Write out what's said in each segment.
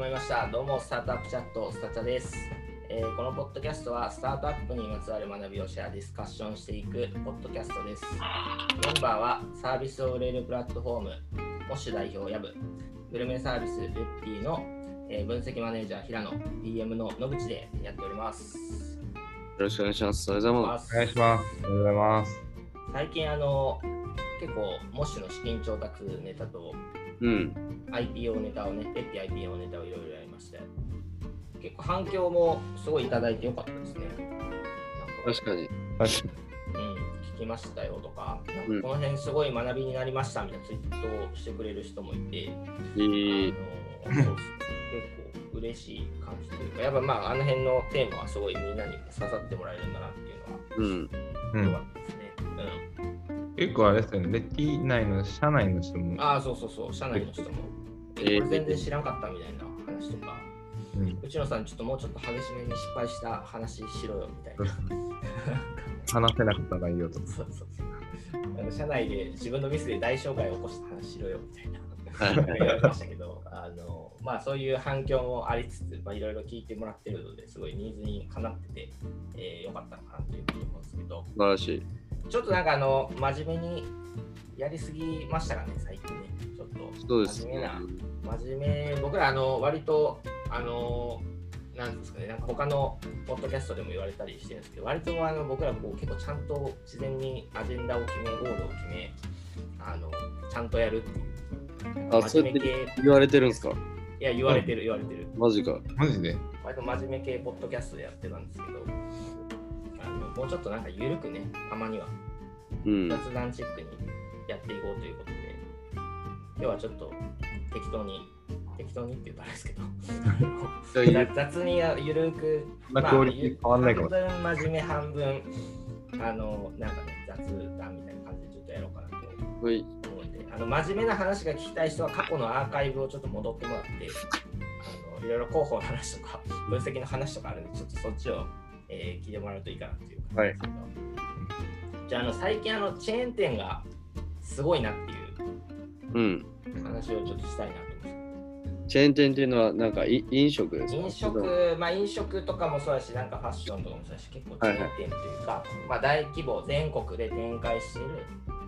まりました。どうも、スタートアップチャット、スタチャです、えーこのポッドキャストは、スタートアップにまつわる学びをシェア、ディスカッションしていくポッドキャストです。メンバーは、サービスを売れるプラットフォーム、モッシュ代表、ヤブ、グルメサービス、ルッティの、えー分析マネージャー、平野、DM の野口でやっております。よろしくお願いします。おはようございます。お願いします。おはようございます。最近、あの、結構、モッシュの資金調達ネタと、うん。IPO ネタをね、レッティ IPO ネタをいろいろやりまして、結構反響もすごいいただいてよかったですね。なんか確かに。確かうん、聞きましたよとか、この辺すごい学びになりましたみたいなツイートをしてくれる人もいて、いい。あのそうそう結構嬉しい感じというか、やっぱまああの辺のテーマはすごいみんなに刺さってもらえるんだなっていううん。うのは良かん、ったですね。結構あれですよね、レッティ内の社内の人もうん、、ああ、そうそうそう、社内の人も、全然知らんかったみたいな話とか、うん、内野さん、ちょっともうちょっと激しめに失敗した話しろよみたいな。話せなかった内容とか。そうそうそう。社内で自分のミスで大障害を起こした話しろよみたいな。はい言われましたけど、あのまあ、そういう反響もありつつ、まあ、いろいろ聞いてもらってるのですごいニーズにかなってて、えーよかったのかなというふうに思うんですけど、素晴らしい。ちょっとなんかあの真面目にやりすぎましたかね、最近ね。ちょっとそうですね真面目な。真面目、僕らあの割と、あの、なんですかね、なんか他のポッドキャストでも言われたりしてるんですけど、割とあの僕らこう結構ちゃんと自然にアジェンダを決め、ゴールを決め、あのちゃんとやるっていう。あ、そうやって真面目系、言われてるんですか？いや、言われてる、言われてる。マジか。マジで？割と真面目系ポッドキャストでやってたんですけど、もうちょっとなんか緩くね、たまには。うん。雑談チックにやっていこうということで、今日はちょっと適当に、適当にって言うとあれですけど、雑雑にゆるく、そんなクオリティ変わんないかも。しれ半分真面目、半分、あの、なんかね、雑談みたいな感じでちょっとやろうかなと。思うんで、あの、真面目な話が聞きたい人は過去のアーカイブをちょっと戻ってもらって、あのいろいろ広報の話とか、分析の話とかあるんで、ちょっとそっちを、えー聞いてもらうといいかなっていう感じですけど、じゃあ、あの、最近、あの、チェーン店がすごいなってうん。いう話をちょっとしたいなと思うんですけどチェーン店っていうのは、なんかい飲食ですか？飲食、まあ飲食とかもそうだし、なんかファッションとかもそうだし、結構チェーン店というか、まあ大規模、全国で展開している、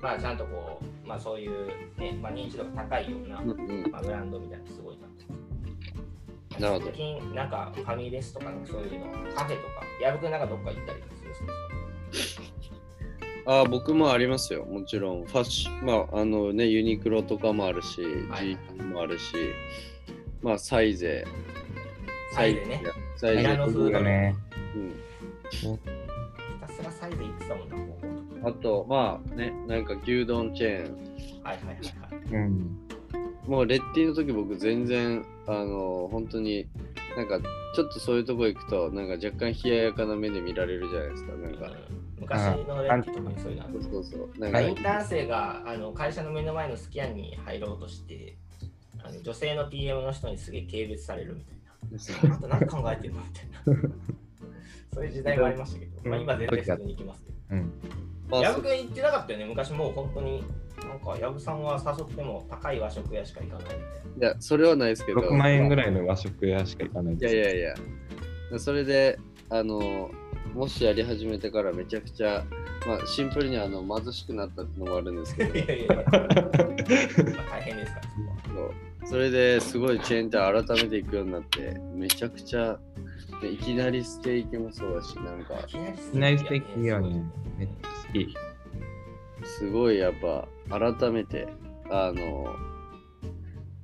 まあちゃんとこう、まあそういう、ね、まあ認知度が高いような、うんうん。まあ、ブランドみたいなのすごいなと。なるほど最近、なんかファミレスとかそういうの、カフェとか、やぶくんなんかどっか行ったりするんですか？あ、僕もありますよ。もちろん。ファッション、まあ、あのね、ユニクロとかもあるし、はい G もあるし、まあ、サイゼ。サイゼね。サイゼ。ミラノ風だねうん。ひたすらサイズ行ってたもんな。あと、まあね、なんか牛丼チェーン。はいはいはいはい。うん。もうレッティの時僕全然あの本当になんかちょっとそういうとこ行くとなんか若干冷ややかな目で見られるじゃないですかなんかうん昔のレッティとかにそういうのあるそうそうそうなんまあ、かインターン生があの会社の目の前のスキャンに入ろうとしてあの女性の PM の人にすげえ軽蔑されるみたいな。あと何考えてんのみたいな。そういう時代がありましたけど、まあ、今全然普通に行きますけど。うん。まあ矢部君行ってなかったよね、昔もう本当に。なんか矢部さんは誘っても高い和食屋しか行かないみたいいやそれはないですけど6万円ぐいらいの和食屋しか行かないいです。やいやいやそれであのもしやり始めてからめちゃくちゃまあシンプルにあの貧しくなったってのもあるんですけどな。いやいやいや、まあ大変ですから、そこは。そうそれですごいチェーン店改めて行くようになってめちゃくちゃでいきなりステーキもそうだしなんかいきなりスいきなりステーキいいよね。めっちゃ好き。すごいやっぱ改めてあの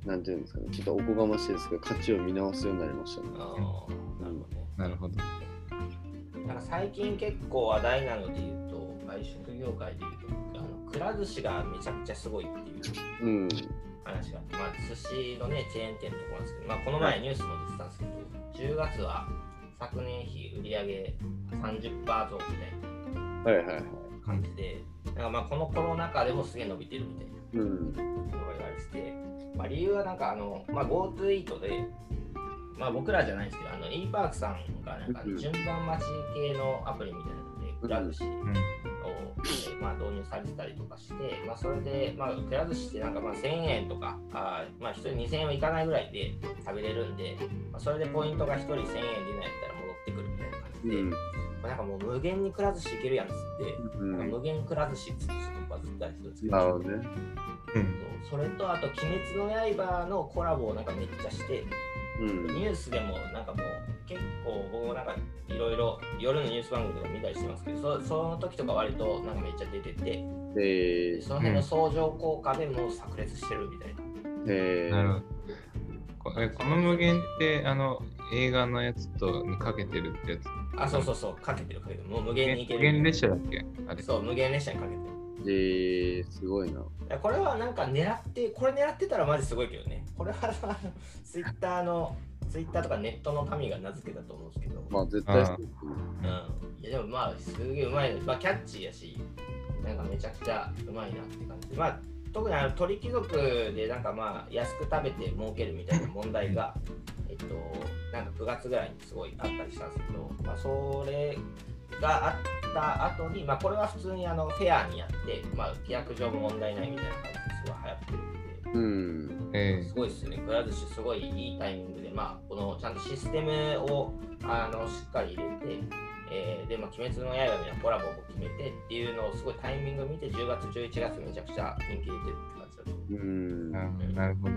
なんていうんですかねちょっとおこがましいですけど価値を見直すようになりましたねあーなるほどね。なるほど。なんか最近結構話題なので言うと、外食業界で言うと、あのくら寿司がめちゃくちゃすごいっていううん話があって、まあ、寿司のね、チェーン店のところなんですけど、まあ、この前ニュースも出てたんですけど、10月は昨年比売上30%増みたいなはいはいはい感じで、なんかまあこのコロナ禍でもすげえ伸びてるみたいな。うんところが言われてて、まあ、理由はなんかあの、まあ、GoTo イートで、まあ、僕らじゃないんですけど、あの e パークさんがなんかうん順番待ち系のアプリみたいなので、くら寿司をうん。えーまあ、導入されてたりとかして、まあ、それで、まあ、くら寿司ってなんかまあ1000円とか、あーまあ、1人2000円はいかないぐらいで食べれるんで、まあ、それでポイントが1人1000円でないやったら戻ってくるみたいな感じで、うん。まあ、なんかもう無限にくら寿司いけるやんっつって、うん。なんか無限くら寿司っつってちょっとバズったりするんですけど、なるほどね。うん。そうそれとあと「鬼滅の刃」のコラボをなんかめっちゃして、うん。ニュースでもなんかもう結構僕もなんかいろいろ夜のニュース番組とか見たりしてますけどそその時とか割となんかめっちゃ出ててえでその辺の相乗効果でもう炸裂してるみたいな、ー、えなるー、ほどこえこの無限ってあの映画のやつとにかけてるってやつ。あそうそうそうかけてるかけてる。もう無限にいけ無限る列車だっけ？あれ。そう無限列車にかけてる。えー、すごいな。これはなんか狙ってこれ狙ってたらマジすごいけどね。これはツイッターのツイッターとかネットの民が名付けたと思うんですけど、まあ、絶対そううん、いやでもまあすげえうまい、まあ、キャッチーやしなんかめちゃくちゃうまいなって感じ。でまあ特にあの鳥貴族でなんかまあ安く食べて儲けるみたいな問題がえっとなんか9月ぐらいにすごいあったりしたんですけど、まあ、それがあった後にまあこれは普通にあのフェアにやってまあ規約上も問題ないみたいな感じですごい流行ってるんでうん。えすごいですよね。くら寿司すごいいいタイミングで、まあ、このちゃんとシステムをあのしっかり入れて、えーで、まあ、鬼滅の刃みたいなコラボを決めてっていうのをすごいタイミングを見て、10月、11月めちゃくちゃ人気出てるって感じだと思う。うん。ー、なるほど。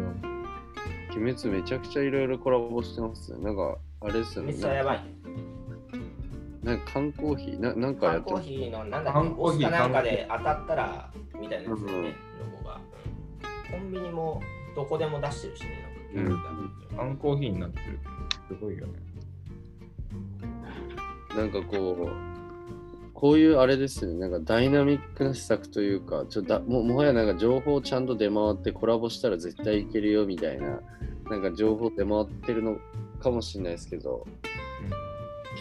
鬼滅めちゃくちゃいろいろコラボしてますね。なんか、あれですよね。鬼滅はやばいね。なんか缶コーヒー？ななんかや缶ってます？コーヒーのなんだっけ、缶コーヒーオスかなんかで当たったらみたいなやつだようんね、ロゴが。うんコンビニもどこでも出してるしね。なんか缶コーヒーになってる。すごいよね。なんかこう、こういうあれですよね。なんかダイナミックな施策というか、ちょだももはやなんか情報ちゃんと出回ってコラボしたら絶対いけるよみたいな、なんか情報出回ってるのかもしれないですけど、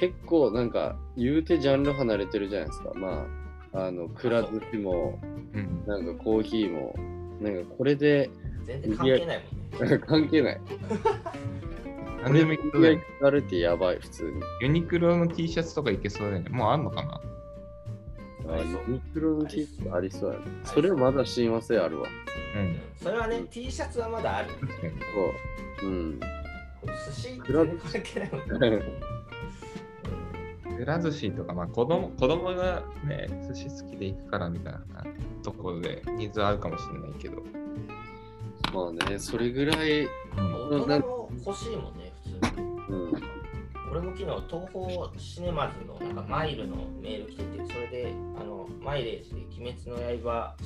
結構なんか言うてジャンル離れてるじゃないですか。まあ、あの、くら寿司も、うん。なんかコーヒーも、なんかこれで全然関係ないもんね。関係ない。なんでもいけそうだよねやばい、普通に。ユニクロの T シャツとかいけそうだよね。もうあんのかな？あ、ユニクロの T シャツありそうやね。りそれはまだ親和性あるわ。うん。それはね、T シャツはまだある。確かに。そう。うん。寿司全然関係ないもんね。くら寿司とか、まあ子供子供がね、寿司好きで行くからみたいなところでニーズあるかもしれないけど。まあね、それぐらい、うん大人も欲しいもんね。俺も昨日、東宝シネマズのなんかマイルのメール来てて、それで、あの、マイレージで鬼滅の刃、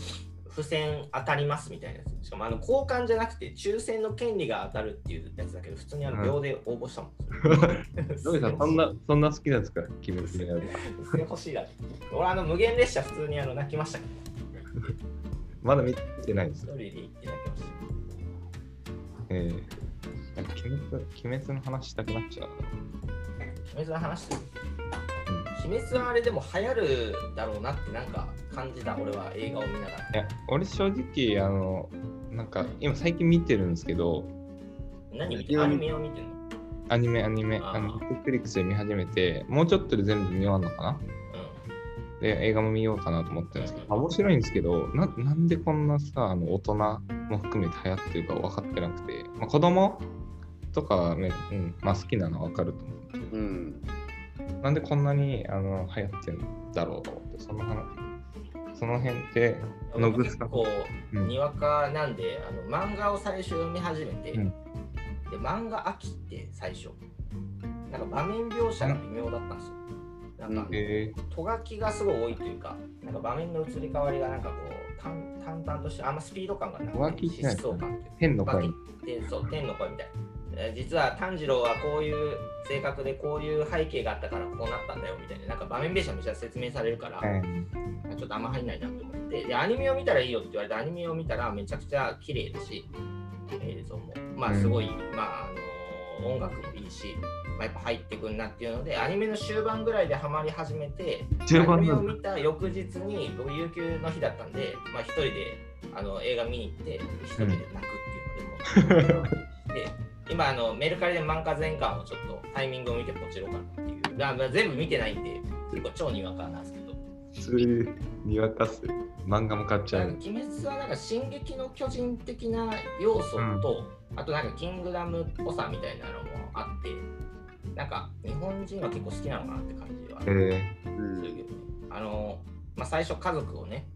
付箋当たりますみたいなやつ。しかも、あの、交換じゃなくて、抽選の権利が当たるっていうやつだけど、普通にあの秒で応募したもん。どうさん、そんな、そんな好きなんですか鬼滅の刃。付箋欲しいなって。俺、あの、無限列車普通にあの泣きましたけど、まだ見てないです一。人で行って泣きました。えー、なんか鬼滅鬼滅の話したくなっちゃうな。鬼滅の話？する鬼滅はあれでも流行るだろうなってなんか感じた俺は映画を見ながら。いや、俺正直、あの、なんか今最近見てるんですけど、何見てるアニメを見てるの？アニメ、アニメ、あー。あの、ネットフリックスで見始めて、もうちょっとで全部見終わるのかな？で、映画も見ようかなと思ってるんですけど、面白いんですけど、ななんでこんなさ、あの大人も含めて流行ってるか分かってなくて、まあ、子供とかはね、うんまあ、好きなのは分かると思うけど、うん。なんでこんなにあの流行ってるんだろうと思って、その話、その辺って、うん、野口さん。結構うん。にわかなんであの漫画を最初読み始めて、うん。で漫画飽きって最初。なんか場面描写が微妙だったんですよ。なんか、とがきがすごい多いというかなんか場面の移り変わりがなんかこう淡淡々としてあんまスピード感がなくて疾走感っていうか。変の声。天の声みたいな。えー実は炭治郎はこういう性格でこういう背景があったからこうなったんだよみたいななんか場面描写めっちゃ説明されるから、ーちょっとあんま入んないなと思って。でアニメを見たらいいよって言われてアニメを見たらめちゃくちゃ綺麗だし映像も。まあすごい、まああの音楽もいいし、まあ、やっぱ入ってくんなっていうのでアニメの終盤ぐらいでハマり始めてアニメを見た翌日に僕有給の日だったんで、まあ、一人であの映画見に行って一人で泣くっていうのでも、で今あのメルカリで漫画全巻をちょっとタイミングを見てポチろうかなっていう全部見てないんで結構超にわかなんですけどそれ見渡す。漫画も買っちゃう。鬼滅はなんか進撃の巨人的な要素と、あとなんかキングダムっぽさみたいなのもあって、なんか日本人は結構好きなのかなって感じはすえるうんけどね。あの、まあ、最初家族をね、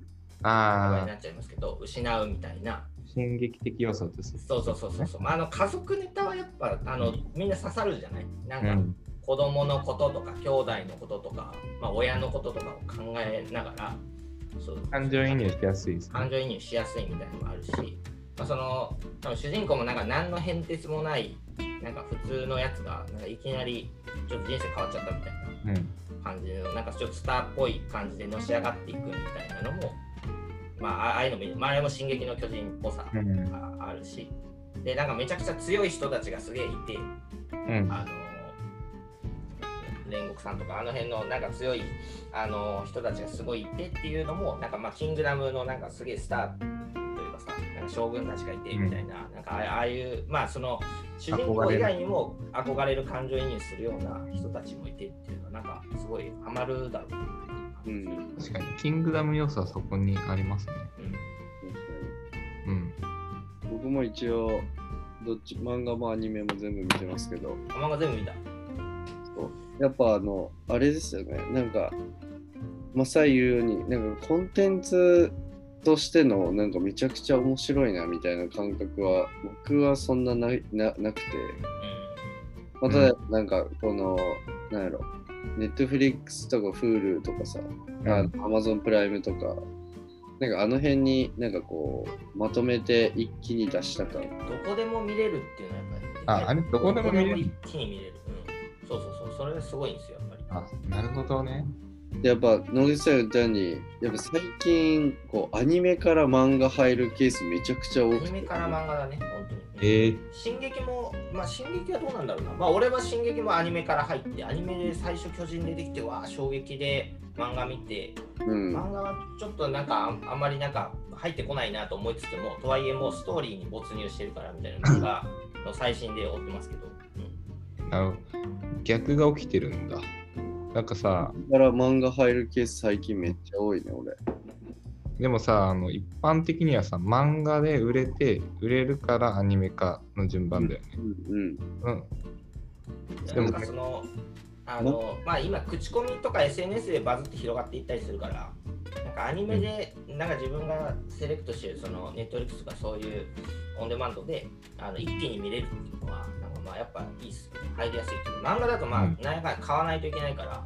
ー、あになっちゃいますけど、失うみたいな。進撃的要素です。そうそうそうそうそう。まあ、あの家族ネタはやっぱあのみんな刺さるじゃないなんか、うん。子供のこととか兄弟のこととか、まあ、親のこととかを考えながらそう感情移入しやすいですね。感情移入しやすいみたいなのもあるし、まあ、その多分主人公もなんか何の変哲もないなんか普通のやつがなんかいきなりちょっと人生変わっちゃったみたいな。感じのなんかちょっとスターっぽい感じでのし上がっていくみたいなのもまああああいうのも、まあ、あれも「進撃の巨人」っぽさうん。があるし。でなんかめちゃくちゃ強い人たちがすげえいてうん。あの煉獄さんとかあの辺のなんか強いあの人たちがすごいいてっていうのもなんかまあキングダムのなんかすげえスターというかさなんか将軍たちがいてみたいな,、なんかああいうまあその主人公以外にも憧れる感情移入するような人たちもいてっていうのはなんかすごいハマるだろうなっていう感じ確かに、キングダム要素はそこにありますね。うん。うん。僕も一応、どっち、漫画もアニメも全部見てますけど、漫画全部見た。やっぱあの、あれですよね、なんか、マサイ言うように、なんかコンテンツとしての、なんかめちゃくちゃ面白いなみたいな感覚は、僕はそんななななくて、まあ、ただ、なんか、この、なんやろ、ネットフリックスとか Hulu とかさ、あの Amazon プライムとか、なんかあの辺になんかこう、まとめて一気に出した感。うん、どこでも見れるっていうのはやっぱり、ああれ？どこでも見れる？どこ一気に見れる。うん、そうそうそう、それがすごいんですよ、やっぱり。あ、なるほどね。でやっぱ野口さんが言ったようにやっぱ最近こうアニメから漫画入るケースめちゃくちゃ多くてアニメから漫画だね、本当に。えー、進撃も、まあ、進撃はどうなんだろうな。まあ、俺は進撃もアニメから入って、アニメで最初巨人出てきて、わあ、衝撃で漫画見て、うん漫画はちょっとなんかああんまりなんか入ってこないなと思いつつも、とはいえもうストーリーに没入してるからみたいな漫画の最新で追ってますけど。うんなるほど逆が起きてるんだ。なんかさ、だから漫画入るケース最近めっちゃ多いね俺でもさ、あの一般的にはさ、漫画で売れて、売れるからアニメ化の順番だよね。うんうんうん。ででもなんかその、あの、まあ今、口コミとか SNS でバズって広がっていったりするから、なんかアニメで、なんか自分がセレクトしてる、そのネットフリックスとかそういうオンデマンドで、あの一気に見れるっていうのは、まあやっぱいいっすね。入りやすいっていう。漫画だとまあ、うんなんやかんや買わないといけないから、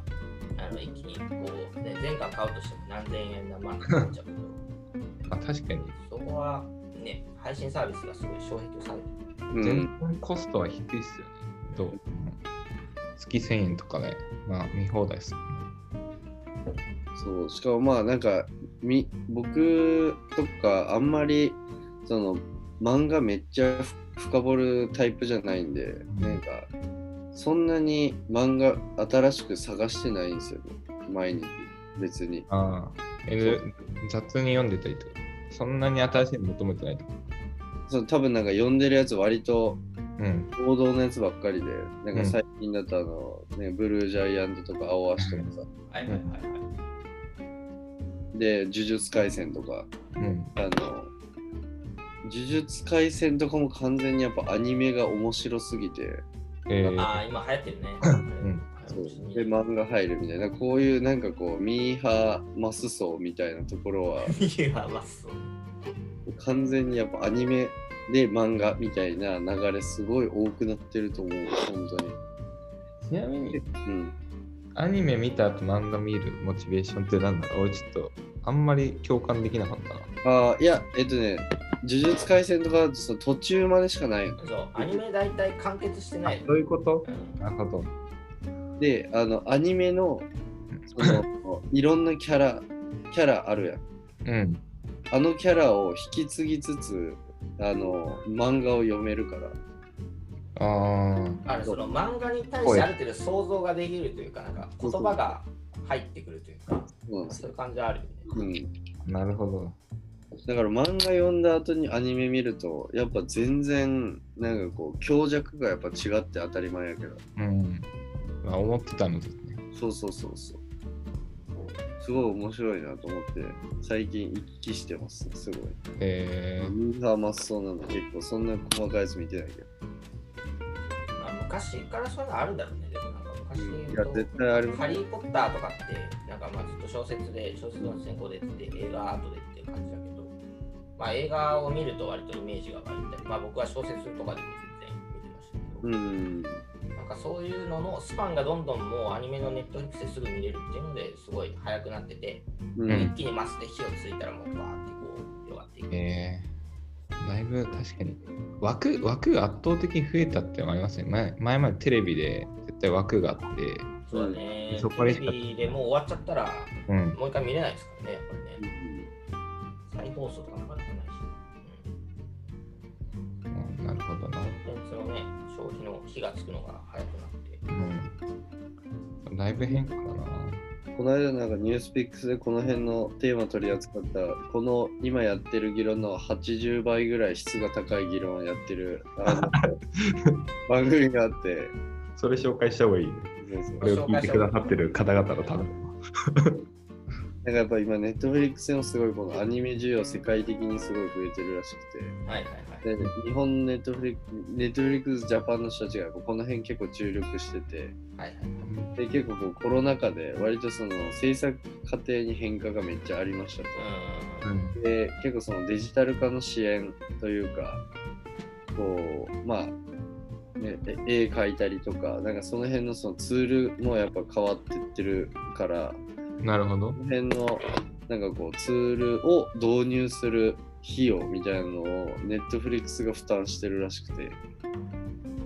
あの一気にこう、ね、全巻買うとしても何千円な、まあ、かかっちゃうけど、まあ、確かに、そこはね、配信サービスがすごい障壁をされてる。うん全然コストは低いっすよね。どう？月1000円とかで、まあ見放題っす。そうしかもまあなんかみ僕とかあんまりその漫画めっちゃふ深掘るタイプじゃないんで、なんかそんなに漫画新しく探してないんですよね。毎日。別に。ああ、えで雑に読んでたりとか、そんなに新しいの求めてないとか？そう多分なんか読んでるやつ割とうん。王道のやつばっかりでなんうん。か最近だとあの、ね、ブルージャイアントとか青足とかさ、はいはいはいはい。で呪術廻戦とか。うん。あの呪術廻戦とかも完全にやっぱアニメが面白すぎて。えー、ああ、今流行ってるね。ん。そう。で漫画入るみたいな。こういうなんかこうミーハーマス層みたいなところは。いや、まあそう。完全にやっぱアニメで漫画みたいな流れすごい多くなってると思う。本当に。ちなみに、うん。アニメ見た後漫画見るモチベーションってなんだ？ろう俺ちょっと、あんまり共感できなかったな。ああいやえっとね呪術廻戦とかその途中までしかないのそう、アニメ大体完結してない。どういうこと？うんなるほど。であのアニメのそのいろんなキャラキャラあるやんうん。あのキャラを引き継ぎつつあの漫画を読めるからああのその漫画に対してある程度想像ができるというか、なんか言葉が入ってくるというか、そうなんそういう感じはあるよね。うんあ、なるほど。だから漫画読んだ後にアニメ見るとやっぱ全然なんかこう強弱がやっぱ違って当たり前やけどうん。まあ、思ってたのとね。そうそうそうそうすごい面白いなと思って、最近行き来してます、すごい。えー、ミーハーマスそうなの結構そんな細かいやつ見てないけど。まあ、昔からそういうのあるんだろうね。でもなんか昔で言いうや、と、絶対ありますハリー・ポッターとかって、なんかまあずっと小説で、小説の先行でって映画後でっていう感じだけど、まあ映画を見ると割とイメージが湧いたり、まあ僕は小説とかでも全然見てましたけど、うん。なんかそういうののスパンがどんどんもうアニメのネットフリックスですぐ見れるっていうのですごい早くなってて、うん。うん一気にマスで火をついたらもうバーってこう広がっていく。えー、だいぶ確かに枠枠が圧倒的に増えたっていうのがありますね。前前までテレビで絶対枠があって、そうだね。そこテレビでもう終わっちゃったら、うん、もう一回見れないですからね。再放送とかなかなかないし。うんなるほどな。コンテンツのね、消費の火がつくのが早くなって。うん、だいぶ変化だな。この間なんかニュースピックスでこの辺のテーマ取り扱ったこの今やってる議論の80倍ぐらい質が高い議論をやってるあの 番組があってそれ紹介した方がいいね。それを聞いてくださってる方々のために。なんかやっぱ今ネットフリックスでもすごいこのアニメ需要世界的にすごい増えてるらしくてはいはいはい。で日本ネットフリッ ネットフリックスジャパンの人たちがこの辺結構注力しててはいはい。で結構こうコロナ禍で割とその制作過程に変化がめっちゃありましたと。で結構そのデジタル化の支援というかこうまあね、え絵描いたりとかなんかその辺のそのツールもやっぱ変わってってるからなるほどこ。の辺のなんかこうツールを導入する費用みたいなのをネットフリックスが負担してるらしくて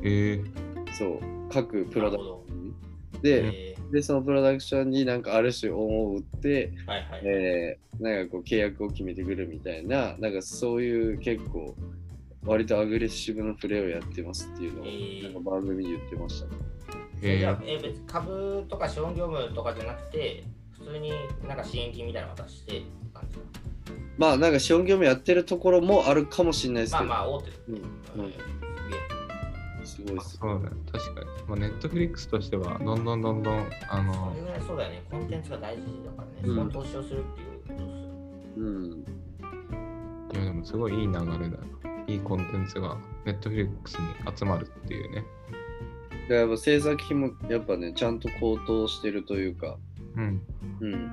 えー、そう各プロダク。ションにでえでそのプロダクションになんかある種恩を売ってーはいはい。えー、なんかこう契約を決めてくるみたいな、なんかそういう結構、割とアグレッシブなプレーをやってますっていうのを、えーなんか番組で言ってましたね。じゃあえー、え別に株とか資本業務とかじゃなくて、普通になんか支援金みたいなの渡してって感じだまあなんか資本業務やってるところもあるかもしれないですけど、まあまあ、大手。うんうんうんすごいです。そうだね。確かに。まあ、ネットフリックスとしては、どんどんどんどん、あそのれ、ぐらいそうだよね。コンテンツが大事だからね。うんそこに投資をするっていうことですよ。うん。いやでもすごいいい流れだな。いいコンテンツがネットフリックスに集まるっていうね。でやっぱ制作費もやっぱね、ちゃんと高騰してるというか、うん。うん。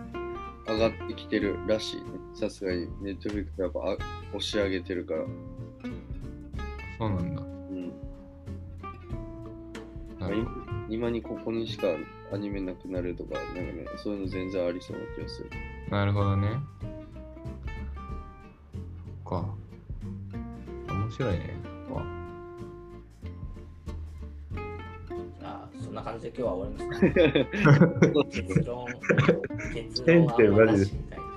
上がってきてるらしいね。さすがにネットフリックスやっぱあ押し上げてるから。そうなんだ。うん。今今にここにしかアニメなくなるとか、なんかね、そういうの全然ありそうな気がする。どなるほどね。そっか。面白いね。な感じで今日は終わりますか。結論、結論はあんまなしみたいな。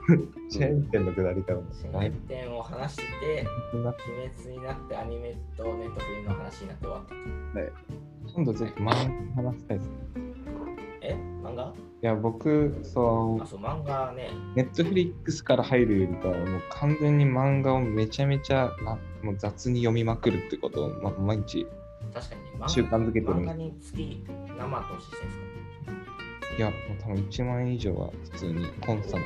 チェーン店のくだりからも。新はい。点を話してて、鬼滅になってアニメとネットフリの話になって終わった。今度ちょっと漫画話したいですね。え？漫画？いや、僕、そあ、そう、漫画ね。う、ネットフリックスから入るよりかは、もう完全に漫画をめちゃめちゃなもう雑に読みまくるってことを、ま、毎日、確かにね、習慣づけてる漫画に月何万投資してるんですか？いや、もう多分1万円以上は普通にコンスタントに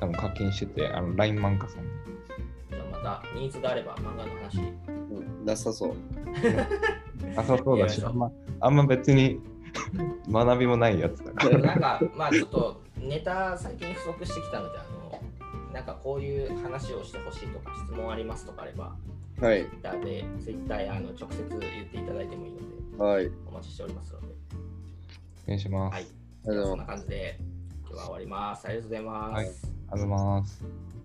多分課金してて、あの、LINE 漫画さんに。じゃあまたニーズがあれば漫画の話。うん、なさそう。あ、そうそうだし、あんま、あんま別に 学びもないやつだから。なんか、まあちょっとネタ最近不足してきたので、あの、なんかこういう話をしてほしいとか質問ありますとかあれば、はい。Twitter で、Twitter やあの直接言っていただいてもいいので、はい。お待ちしておりますので。お願いします。はい。そんな感じで、今日は終わります。ありがとうございます。はいありがとうございます。